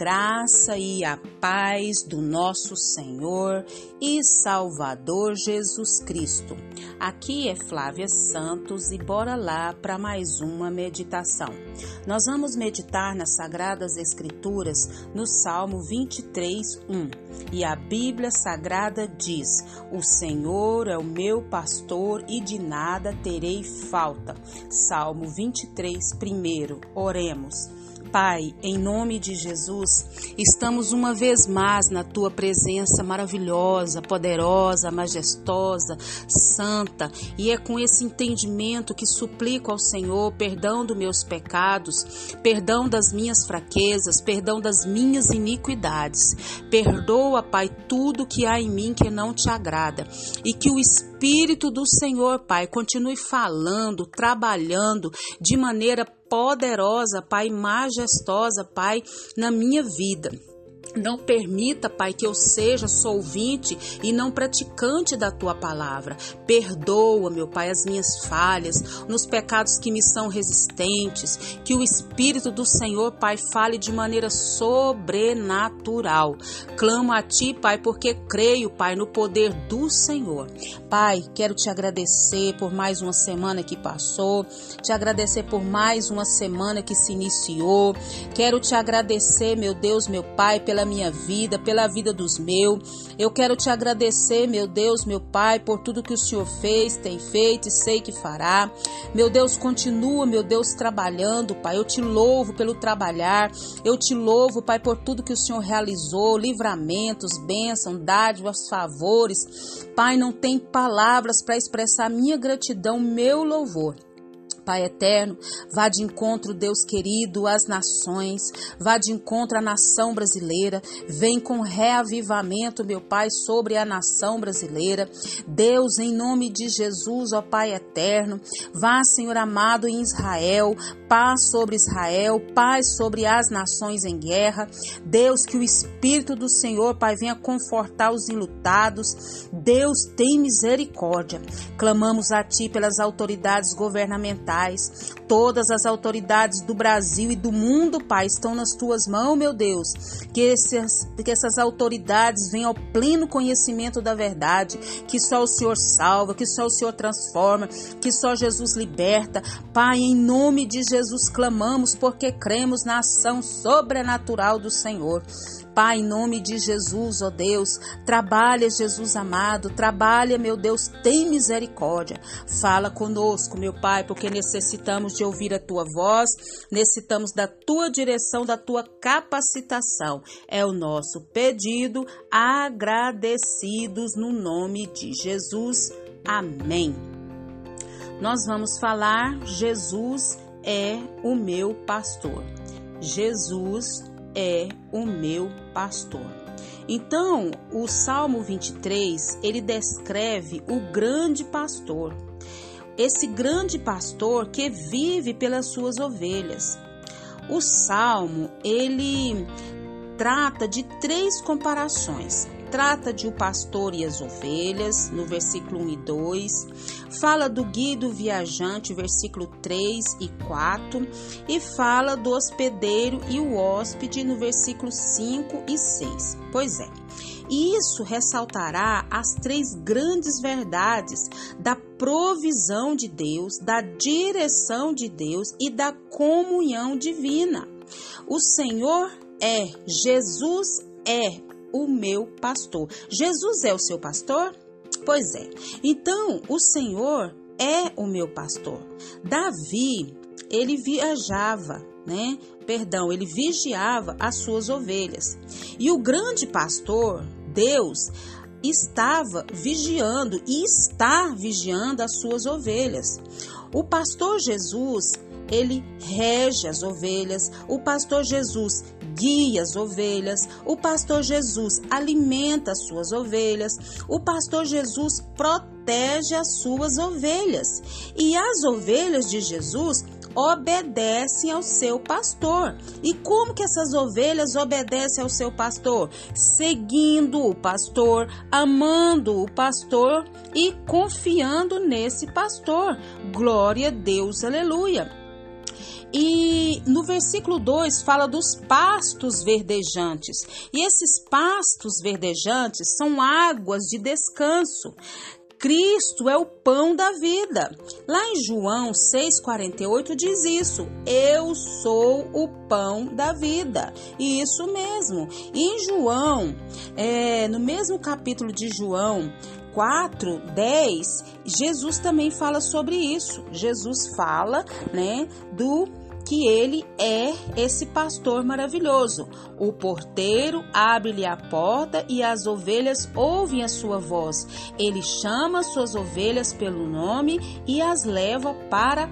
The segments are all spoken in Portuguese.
graça e a paz do nosso Senhor e Salvador Jesus Cristo. Aqui é Flávia Santos e bora lá para mais uma meditação. Nós vamos meditar nas Sagradas Escrituras no Salmo 23, 1. E a Bíblia Sagrada diz: O Senhor é o meu pastor e de nada terei falta. Salmo 23, 1. Oremos. Pai, em nome de Jesus, estamos uma vez mais na tua presença maravilhosa, poderosa, majestosa, santa, e é com esse entendimento que suplico ao Senhor perdão dos meus pecados, perdão das minhas fraquezas, perdão das minhas iniquidades. Perdoa, Pai, tudo que há em mim que não te agrada, e que o Espírito do Senhor, Pai, continue falando, trabalhando de maneira poderosa, Pai, majestosa, Pai, na minha vida. Não permita, Pai, que eu seja só ouvinte e não praticante da tua palavra. Perdoa, meu Pai, as minhas falhas, nos pecados que me são resistentes. Que o Espírito do Senhor, Pai, fale de maneira sobrenatural. Clamo a Ti, Pai, porque creio, Pai, no poder do Senhor. Pai, quero te agradecer por mais uma semana que passou, te agradecer por mais uma semana que se iniciou. Quero te agradecer, meu Deus, meu Pai, pela pela minha vida, pela vida dos meus. Eu quero te agradecer, meu Deus, meu Pai, por tudo que o Senhor fez, tem feito e sei que fará. Meu Deus, continua, meu Deus, trabalhando, Pai. Eu te louvo pelo trabalhar. Eu te louvo, Pai, por tudo que o Senhor realizou, livramentos, bênçãos, dádivas, favores. Pai, não tem palavras para expressar minha gratidão, meu louvor. Pai eterno, vá de encontro, Deus querido, às nações, vá de encontro à nação brasileira, vem com reavivamento, meu Pai, sobre a nação brasileira. Deus, em nome de Jesus, ó Pai eterno, vá, Senhor amado, em Israel, paz sobre Israel, paz sobre as nações em guerra. Deus, que o Espírito do Senhor, Pai, venha confortar os enlutados. Deus, tem misericórdia. Clamamos a Ti pelas autoridades governamentais Todas as autoridades do Brasil e do mundo, Pai, estão nas tuas mãos, meu Deus. Que, esses, que essas autoridades venham ao pleno conhecimento da verdade, que só o Senhor salva, que só o Senhor transforma, que só Jesus liberta. Pai, em nome de Jesus clamamos porque cremos na ação sobrenatural do Senhor. Pai, em nome de Jesus, ó Deus, trabalha, Jesus amado, trabalha, meu Deus, tem misericórdia. Fala conosco, meu Pai, porque necessitamos de ouvir a tua voz, necessitamos da tua direção, da tua capacitação. É o nosso pedido, agradecidos no nome de Jesus. Amém. Nós vamos falar: Jesus é o meu pastor. Jesus é o meu pastor. Então, o Salmo 23, ele descreve o grande pastor. Esse grande pastor que vive pelas suas ovelhas. O Salmo, ele trata de três comparações trata de o pastor e as ovelhas, no versículo 1 e 2, fala do guia do viajante, versículo 3 e 4, e fala do hospedeiro e o hóspede, no versículo 5 e 6. Pois é, isso ressaltará as três grandes verdades da provisão de Deus, da direção de Deus e da comunhão divina. O Senhor é, Jesus é o meu pastor. Jesus é o seu pastor? Pois é. Então, o Senhor é o meu pastor. Davi, ele viajava, né? Perdão, ele vigiava as suas ovelhas. E o grande pastor, Deus, estava vigiando e está vigiando as suas ovelhas. O pastor Jesus, ele rege as ovelhas. O pastor Jesus guia as ovelhas, o pastor Jesus alimenta as suas ovelhas, o pastor Jesus protege as suas ovelhas. E as ovelhas de Jesus obedecem ao seu pastor. E como que essas ovelhas obedecem ao seu pastor? Seguindo o pastor, amando o pastor e confiando nesse pastor. Glória a Deus, aleluia. E no versículo 2 fala dos pastos verdejantes. E esses pastos verdejantes são águas de descanso. Cristo é o pão da vida. Lá em João 6,48 diz isso: Eu sou o pão da vida. E isso mesmo. E em João, é, no mesmo capítulo de João, 4, 10, Jesus também fala sobre isso. Jesus fala, né, do que ele é esse pastor maravilhoso. O porteiro abre-lhe a porta e as ovelhas ouvem a sua voz. Ele chama suas ovelhas pelo nome e as leva para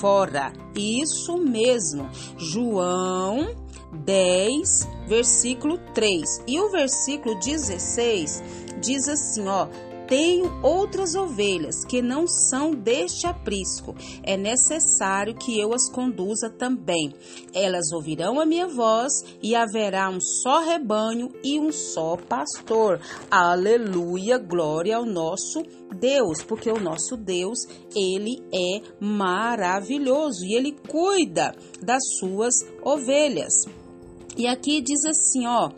fora. Isso mesmo. João 10, versículo 3. E o versículo 16 diz assim, ó: tenho outras ovelhas que não são deste aprisco. É necessário que eu as conduza também. Elas ouvirão a minha voz e haverá um só rebanho e um só pastor. Aleluia, glória ao nosso Deus, porque o nosso Deus, ele é maravilhoso e ele cuida das suas ovelhas. E aqui diz assim, ó: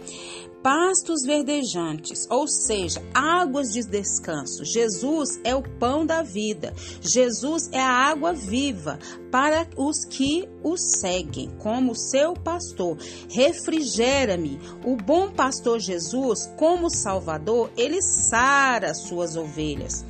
pastos verdejantes, ou seja, águas de descanso. Jesus é o pão da vida. Jesus é a água viva para os que o seguem, como seu pastor. Refrigera-me. O bom pastor Jesus, como Salvador, ele sara suas ovelhas.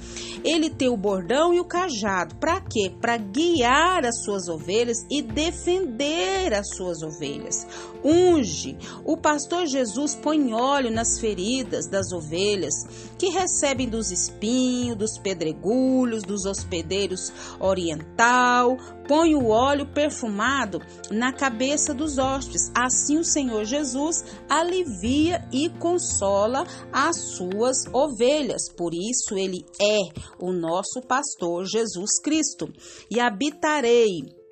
Ele tem o bordão e o cajado. Para quê? Para guiar as suas ovelhas e defender as suas ovelhas. Unge. O pastor Jesus põe óleo nas feridas das ovelhas que recebem dos espinhos, dos pedregulhos, dos hospedeiros oriental. Põe o óleo perfumado na cabeça dos hóspedes. Assim o Senhor Jesus alivia e consola as suas ovelhas. Por isso ele é o nosso pastor Jesus Cristo. E habitarei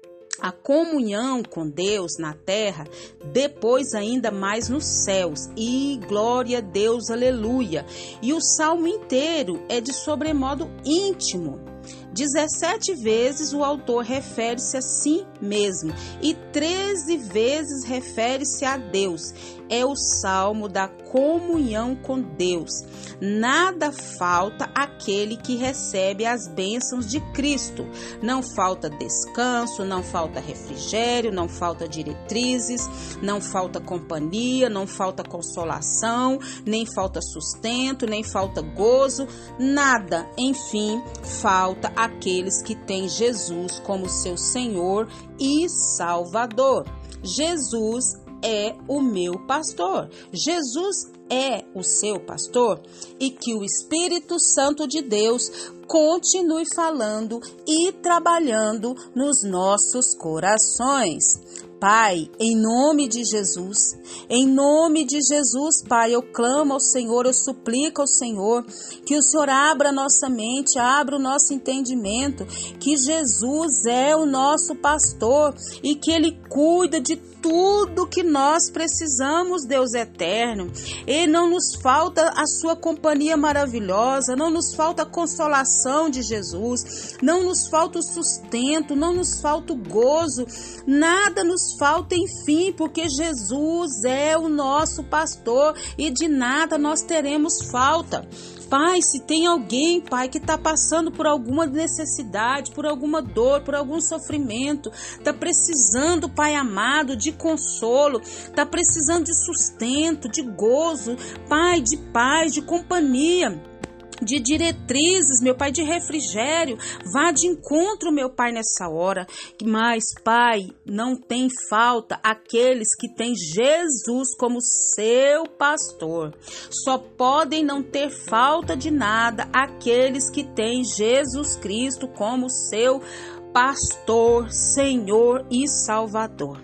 a comunhão com Deus na terra, depois ainda mais nos céus. E glória a Deus, aleluia. E o salmo inteiro é de sobremodo íntimo. 17 vezes o autor refere-se a si mesmo e 13 vezes refere-se a Deus. É o salmo da comunhão com Deus. Nada falta aquele que recebe as bênçãos de Cristo. Não falta descanso, não falta refrigério, não falta diretrizes, não falta companhia, não falta consolação, nem falta sustento, nem falta gozo, nada. Enfim, falta aqueles que têm Jesus como seu Senhor e Salvador. Jesus é o meu pastor. Jesus é o seu pastor e que o Espírito Santo de Deus continue falando e trabalhando nos nossos corações. Pai, em nome de Jesus, em nome de Jesus, Pai, eu clamo ao Senhor, eu suplico ao Senhor que o Senhor abra nossa mente, abra o nosso entendimento, que Jesus é o nosso pastor e que ele cuida de tudo que nós precisamos, Deus eterno. E não nos falta a sua companhia maravilhosa, não nos falta a consolação de Jesus, não nos falta o sustento, não nos falta o gozo, nada nos falta, enfim, porque Jesus é o nosso pastor e de nada nós teremos falta. Pai, se tem alguém, Pai, que está passando por alguma necessidade, por alguma dor, por algum sofrimento, está precisando, Pai amado, de consolo, está precisando de sustento, de gozo, Pai, de paz, de companhia de diretrizes, meu Pai, de refrigério. Vá de encontro, meu Pai, nessa hora. Mas, Pai, não tem falta aqueles que têm Jesus como seu pastor. Só podem não ter falta de nada aqueles que têm Jesus Cristo como seu pastor, Senhor e Salvador.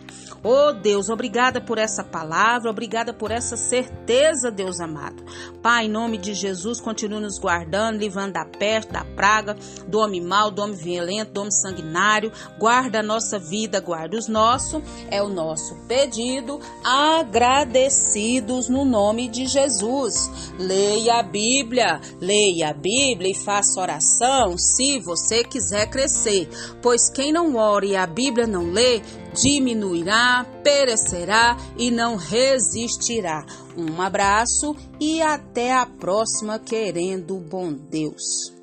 Oh Deus, obrigada por essa palavra, obrigada por essa certeza, Deus amado. Pai, em nome de Jesus, continue nos guardando, livrando da peste, da praga, do homem mau, do homem violento, do homem sanguinário. Guarda a nossa vida, guarda os nossos. É o nosso pedido, agradecidos no nome de Jesus. Leia a Bíblia, leia a Bíblia e faça oração se você quiser crescer Pois quem não ora e a Bíblia não lê, diminuirá, perecerá e não resistirá. Um abraço e até a próxima, querendo bom Deus.